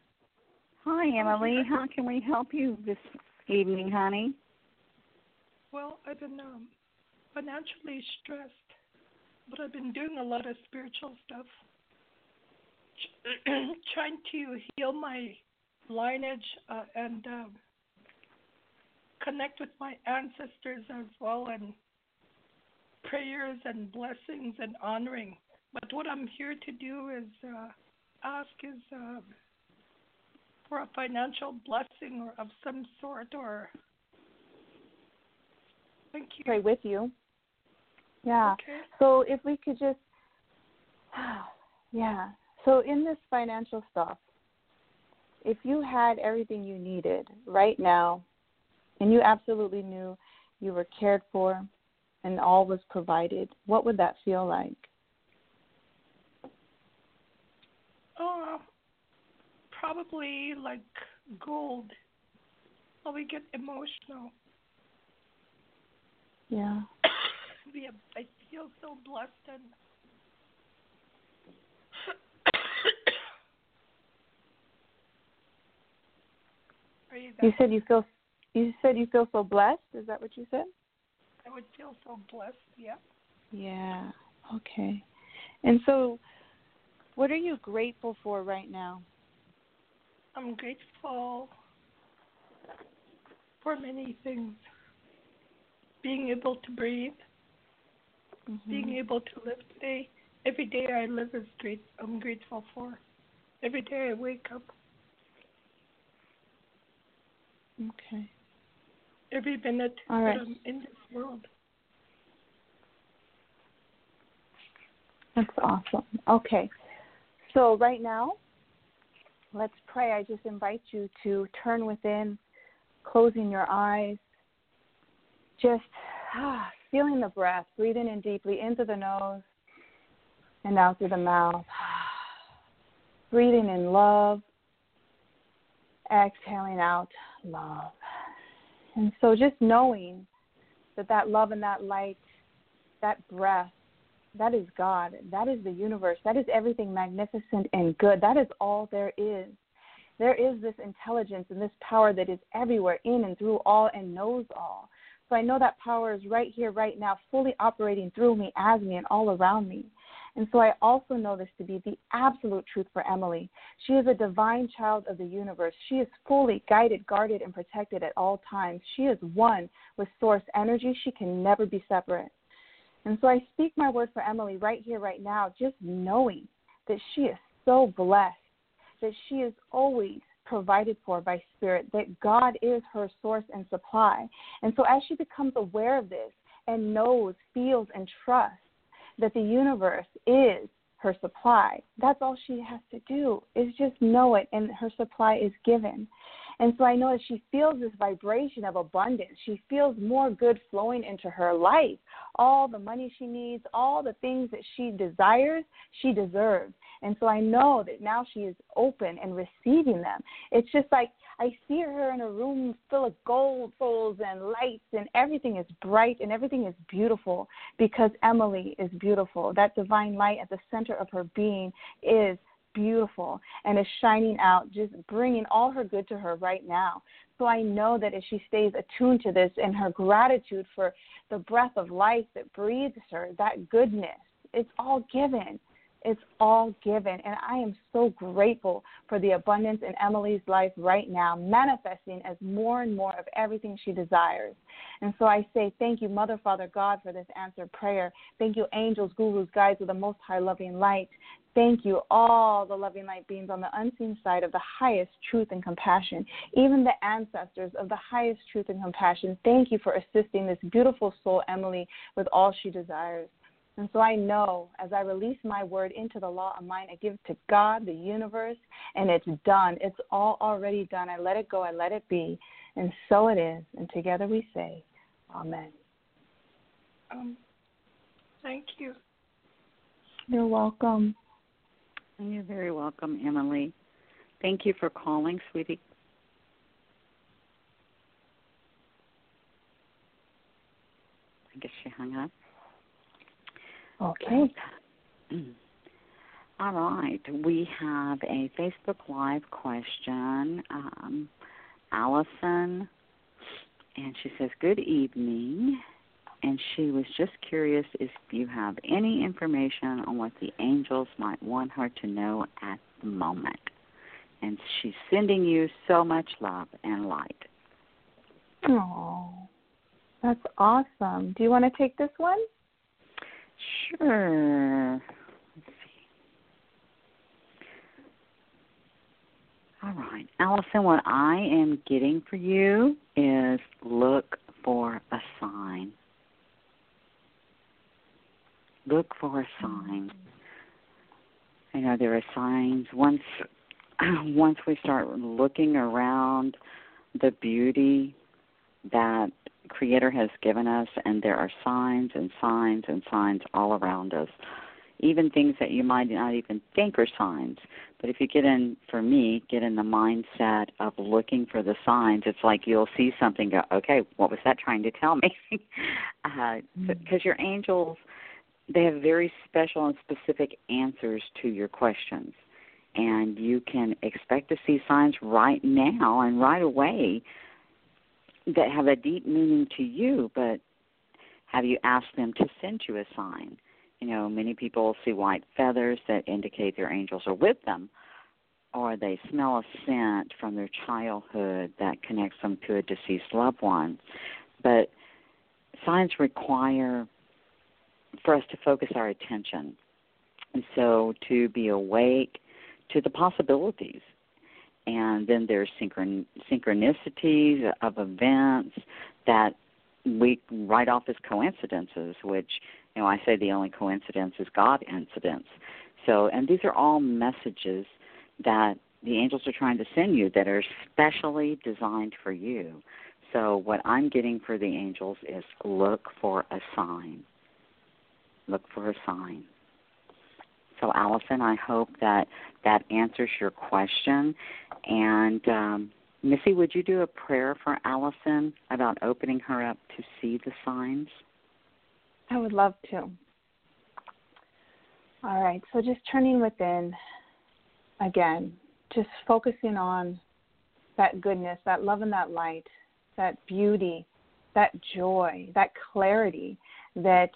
Hi, Emily. How can we help you this evening, honey? Well, I've been um, financially stressed, but I've been doing a lot of spiritual stuff, trying to heal my lineage uh, and um, connect with my ancestors as well, and prayers and blessings and honoring. But what I'm here to do is uh, ask is uh, for a financial blessing or of some sort, or thank you. Pray with you. Yeah. Okay. So if we could just yeah. So in this financial stuff, if you had everything you needed right now and you absolutely knew you were cared for and all was provided, what would that feel like? Uh, probably like gold. Well, we get emotional. Yeah. I feel so blessed and. Are you You said you feel you said you feel so blessed, is that what you said? I would feel so blessed. Yeah. Yeah. Okay. And so what are you grateful for right now? I'm grateful for many things. Being able to breathe, being able to live today. Every day I live is great. I'm grateful for. Every day I wake up. Okay. Every minute All right. that I'm in this world. That's awesome. Okay. So right now, let's pray. I just invite you to turn within, closing your eyes, just ah, feeling the breath, breathing in deeply into the nose and out through the mouth. Breathing in love, exhaling out love. And so just knowing that that love and that light, that breath, that is God. That is the universe. That is everything magnificent and good. That is all there is. There is this intelligence and this power that is everywhere, in and through all, and knows all. So I know that power is right here, right now, fully operating through me, as me, and all around me. And so I also know this to be the absolute truth for Emily. She is a divine child of the universe. She is fully guided, guarded, and protected at all times. She is one with source energy. She can never be separate. And so I speak my word for Emily right here, right now, just knowing that she is so blessed, that she is always provided for by Spirit, that God is her source and supply. And so as she becomes aware of this and knows, feels, and trusts that the universe is her supply, that's all she has to do is just know it, and her supply is given. And so I know that she feels this vibration of abundance. She feels more good flowing into her life. All the money she needs, all the things that she desires, she deserves. And so I know that now she is open and receiving them. It's just like I see her in a room full of gold souls and lights, and everything is bright and everything is beautiful because Emily is beautiful. That divine light at the center of her being is beautiful and is shining out, just bringing all her good to her right now. So I know that if she stays attuned to this and her gratitude for the breath of life that breathes her, that goodness, it's all given. It's all given. And I am so grateful for the abundance in Emily's life right now, manifesting as more and more of everything she desires. And so I say, Thank you, Mother, Father, God, for this answered prayer. Thank you, angels, gurus, guides of the most high loving light. Thank you, all the loving light beings on the unseen side of the highest truth and compassion, even the ancestors of the highest truth and compassion. Thank you for assisting this beautiful soul, Emily, with all she desires. And so I know as I release my word into the law of mind, I give it to God, the universe, and it's done. It's all already done. I let it go, I let it be. And so it is. And together we say, Amen. Um, thank you. You're welcome. You're very welcome, Emily. Thank you for calling, sweetie. I guess she hung up. Okay. All right. We have a Facebook Live question. Um, Allison, and she says, Good evening. And she was just curious if you have any information on what the angels might want her to know at the moment. And she's sending you so much love and light. Oh, that's awesome. Do you want to take this one? Sure. Let's see. All right. Allison, what I am getting for you is look for a sign. Look for a sign. I know there are signs once once we start looking around the beauty that creator has given us and there are signs and signs and signs all around us. Even things that you might not even think are signs. But if you get in for me get in the mindset of looking for the signs it's like you'll see something go okay what was that trying to tell me? Because uh, mm. your angels they have very special and specific answers to your questions. And you can expect to see signs right now and right away that have a deep meaning to you, but have you asked them to send you a sign? You know, many people see white feathers that indicate their angels are with them, or they smell a scent from their childhood that connects them to a deceased loved one. But signs require for us to focus our attention. And so to be awake to the possibilities and then there's synchron- synchronicities of events that we write off as coincidences, which you know I say the only coincidence is God incidents. So, and these are all messages that the angels are trying to send you that are specially designed for you. So, what I'm getting for the angels is look for a sign. Look for a sign. So, Allison, I hope that that answers your question. And um, Missy, would you do a prayer for Allison about opening her up to see the signs? I would love to. All right, so just turning within again, just focusing on that goodness, that love and that light, that beauty, that joy, that clarity that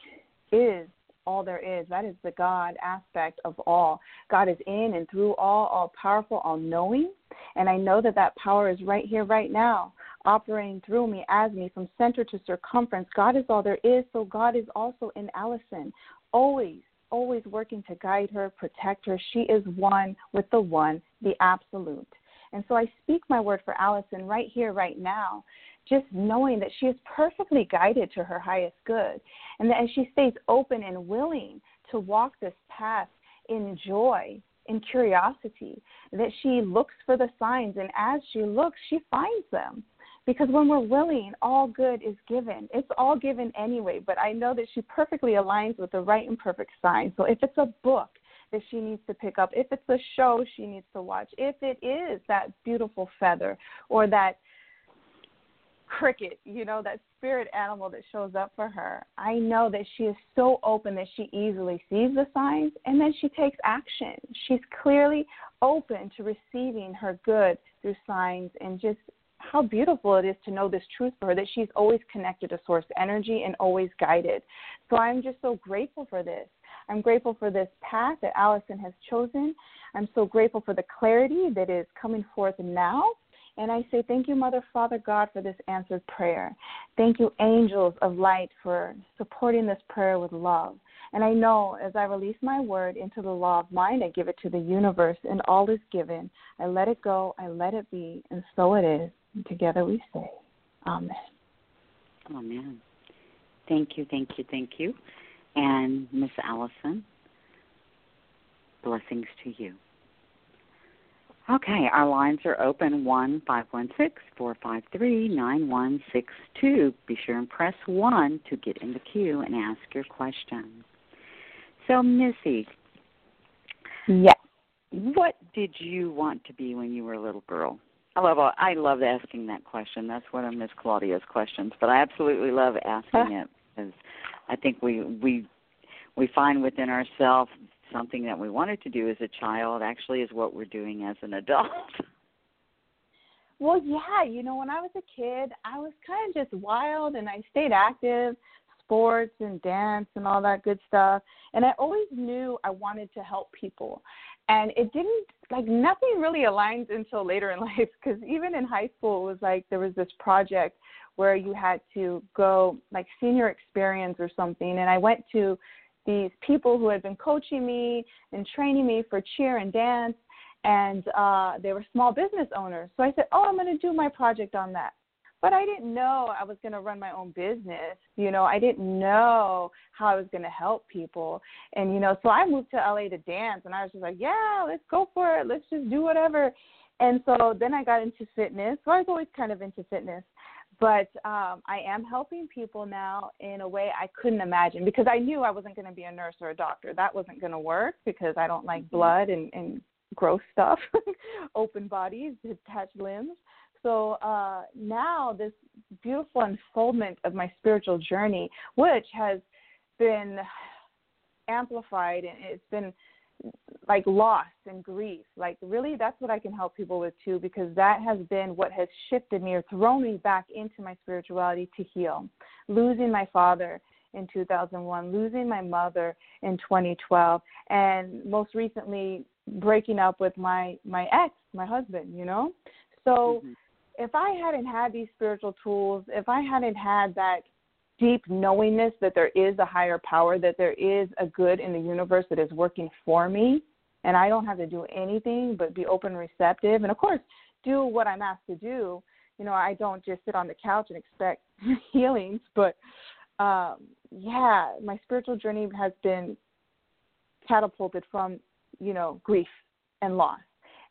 is all there is. That is the God aspect of all. God is in and through all, all powerful, all knowing. And I know that that power is right here, right now, operating through me, as me, from center to circumference. God is all there is, so God is also in Allison, always, always working to guide her, protect her. She is one with the one, the absolute. And so I speak my word for Allison right here, right now, just knowing that she is perfectly guided to her highest good. And that as she stays open and willing to walk this path in joy, in curiosity, that she looks for the signs, and as she looks, she finds them. Because when we're willing, all good is given. It's all given anyway, but I know that she perfectly aligns with the right and perfect sign. So if it's a book, that she needs to pick up, if it's a show she needs to watch, if it is that beautiful feather or that cricket, you know, that spirit animal that shows up for her. I know that she is so open that she easily sees the signs and then she takes action. She's clearly open to receiving her good through signs and just how beautiful it is to know this truth for her that she's always connected to source energy and always guided. So I'm just so grateful for this. I'm grateful for this path that Allison has chosen. I'm so grateful for the clarity that is coming forth now and I say, Thank you, Mother, Father, God, for this answered prayer. Thank you, angels of light, for supporting this prayer with love. And I know as I release my word into the law of mind, I give it to the universe, and all is given. I let it go, I let it be, and so it is. And together we say, Amen. Amen. Thank you, thank you, thank you. And Miss Allison, blessings to you. Okay, our lines are open one five one six four five three nine one six two. Be sure and press one to get in the queue and ask your question. So, Missy, Yes. what did you want to be when you were a little girl? I love I love asking that question. That's one of Miss Claudia's questions, but I absolutely love asking it because I think we we we find within ourselves something that we wanted to do as a child actually is what we're doing as an adult. Well, yeah, you know, when I was a kid, I was kind of just wild and I stayed active, sports and dance and all that good stuff. And I always knew I wanted to help people. And it didn't, like, nothing really aligns until later in life because even in high school, it was like there was this project where you had to go, like, senior experience or something. And I went to these people who had been coaching me and training me for cheer and dance and uh they were small business owners. So i said oh i'm going to do my project on that. But i didn't know i was going to run my own business. You know i didn't know how i was going to help people. And you know so i moved to la to dance and i was just like yeah let's go for it. Let's just do whatever. And so then i got into fitness. So i was always kind of into fitness but um i am helping people now in a way i couldn't imagine because i knew i wasn't going to be a nurse or a doctor that wasn't going to work because i don't like blood and and gross stuff, open bodies, detached limbs. So uh, now this beautiful unfoldment of my spiritual journey, which has been amplified and it's been like loss and grief. Like really, that's what I can help people with too, because that has been what has shifted me or thrown me back into my spirituality to heal. Losing my father in 2001, losing my mother in 2012, and most recently breaking up with my my ex, my husband, you know? So Mhm. if I hadn't had these spiritual tools, if I hadn't had that deep knowingness that there is a higher power, that there is a good in the universe that is working for me, and I don't have to do anything but be open receptive, and of course, do what I'm asked to do. You know, I don't just sit on the couch and expect healings, but um, yeah, my spiritual journey has been catapulted from you know grief and loss.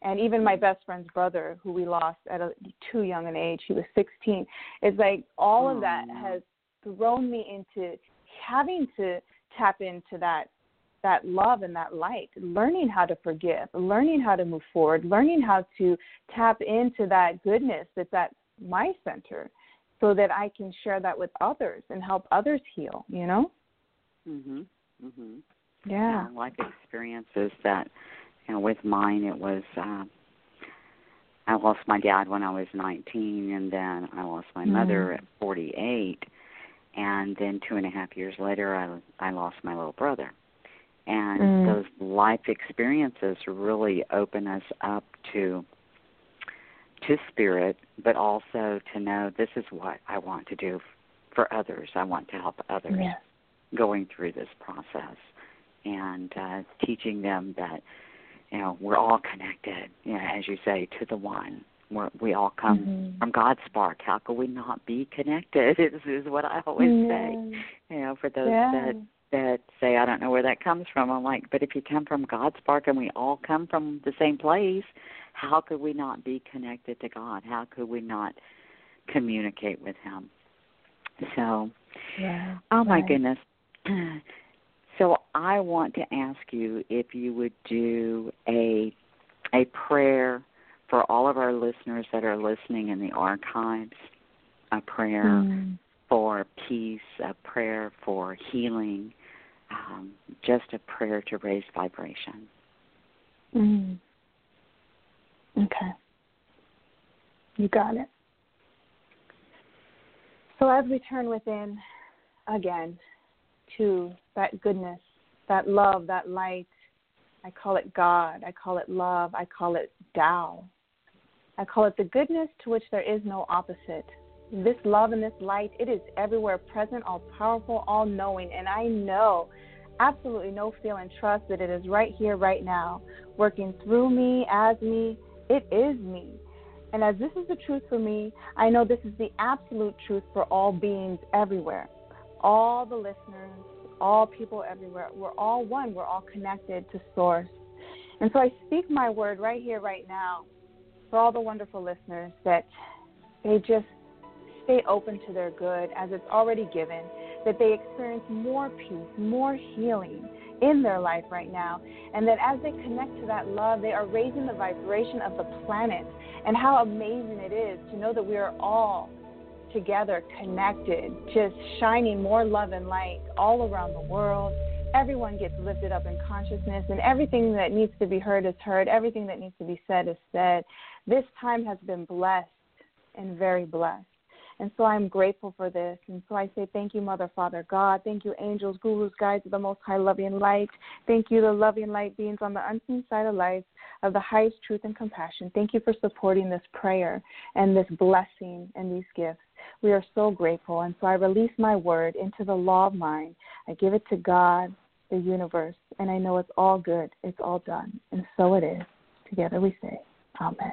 And even my best friend's brother who we lost at a too young an age he was 16 it's like all of that has thrown me into having to tap into that that love and that light learning how to forgive learning how to move forward learning how to tap into that goodness that's at my center so that i can share that with others and help others heal you know Mhm. Mhm. yeah uh, life experiences that you know with mine it was uh I lost my dad when I was 19 and then I lost my mother Mm. at 48 and then two and a half years later I I lost my little brother and Mm. those life experiences really open us up to to spirit but also to know this is what I want to do for others I want to help others yes going through this process and uh, teaching them that you know we're all connected. You know, as you say, to the one. We're, we all come Mhm. from God's spark. How could we not be connected? Is is what I always say. You know, for those Yeah. that that say I don't know where that comes from. I'm like, but if you come from God's spark and we all come from the same place, how could we not be connected to God? How could we not communicate with Him? So, yeah Oh my right. goodness. So I want to ask you if you would do a a prayer for all of our listeners that are listening in the archives, a prayer Mm. for peace, a prayer for healing, um, just a prayer to raise vibration. Mm. Okay. You got it. So as we turn within again to that goodness, that love, that light, I call it God, I call it love, I call it Tao. I call it the goodness to which there is no opposite. This love and this light, it is everywhere present, all powerful, all knowing, and I know absolutely no fear and trust that it is right here, right now, working through me, as me. It is me. And as this is the truth for me, I know this is the absolute truth for all beings everywhere. All the listeners, all people everywhere. We're all one. We're all connected to Source. And so I speak my word right here, right now, for all the wonderful listeners that they just stay open to their good as it's already given, that they experience more peace, more healing in their life right now, and that as they connect to that love, they are raising the vibration of the planet. And how amazing it is to know that we are all together, connected, just shining more love and light all around the world. Everyone gets lifted up in consciousness, and everything that needs to be heard is heard. Everything that needs to be said is said. This time has been blessed and very blessed. And so I'm grateful for this. And so I say thank you, Mother, Father, God. Thank you, angels, gurus, guides of the Most High Loving Light. Thank you, the loving light beings on the unseen side of life of the highest truth and compassion. Thank you for supporting this prayer and this blessing and these gifts. We are so grateful. And so I release my word into the law of mind. I give it to God, the universe, and I know it's all good. It's all done. And so it is. Together we say, Amen.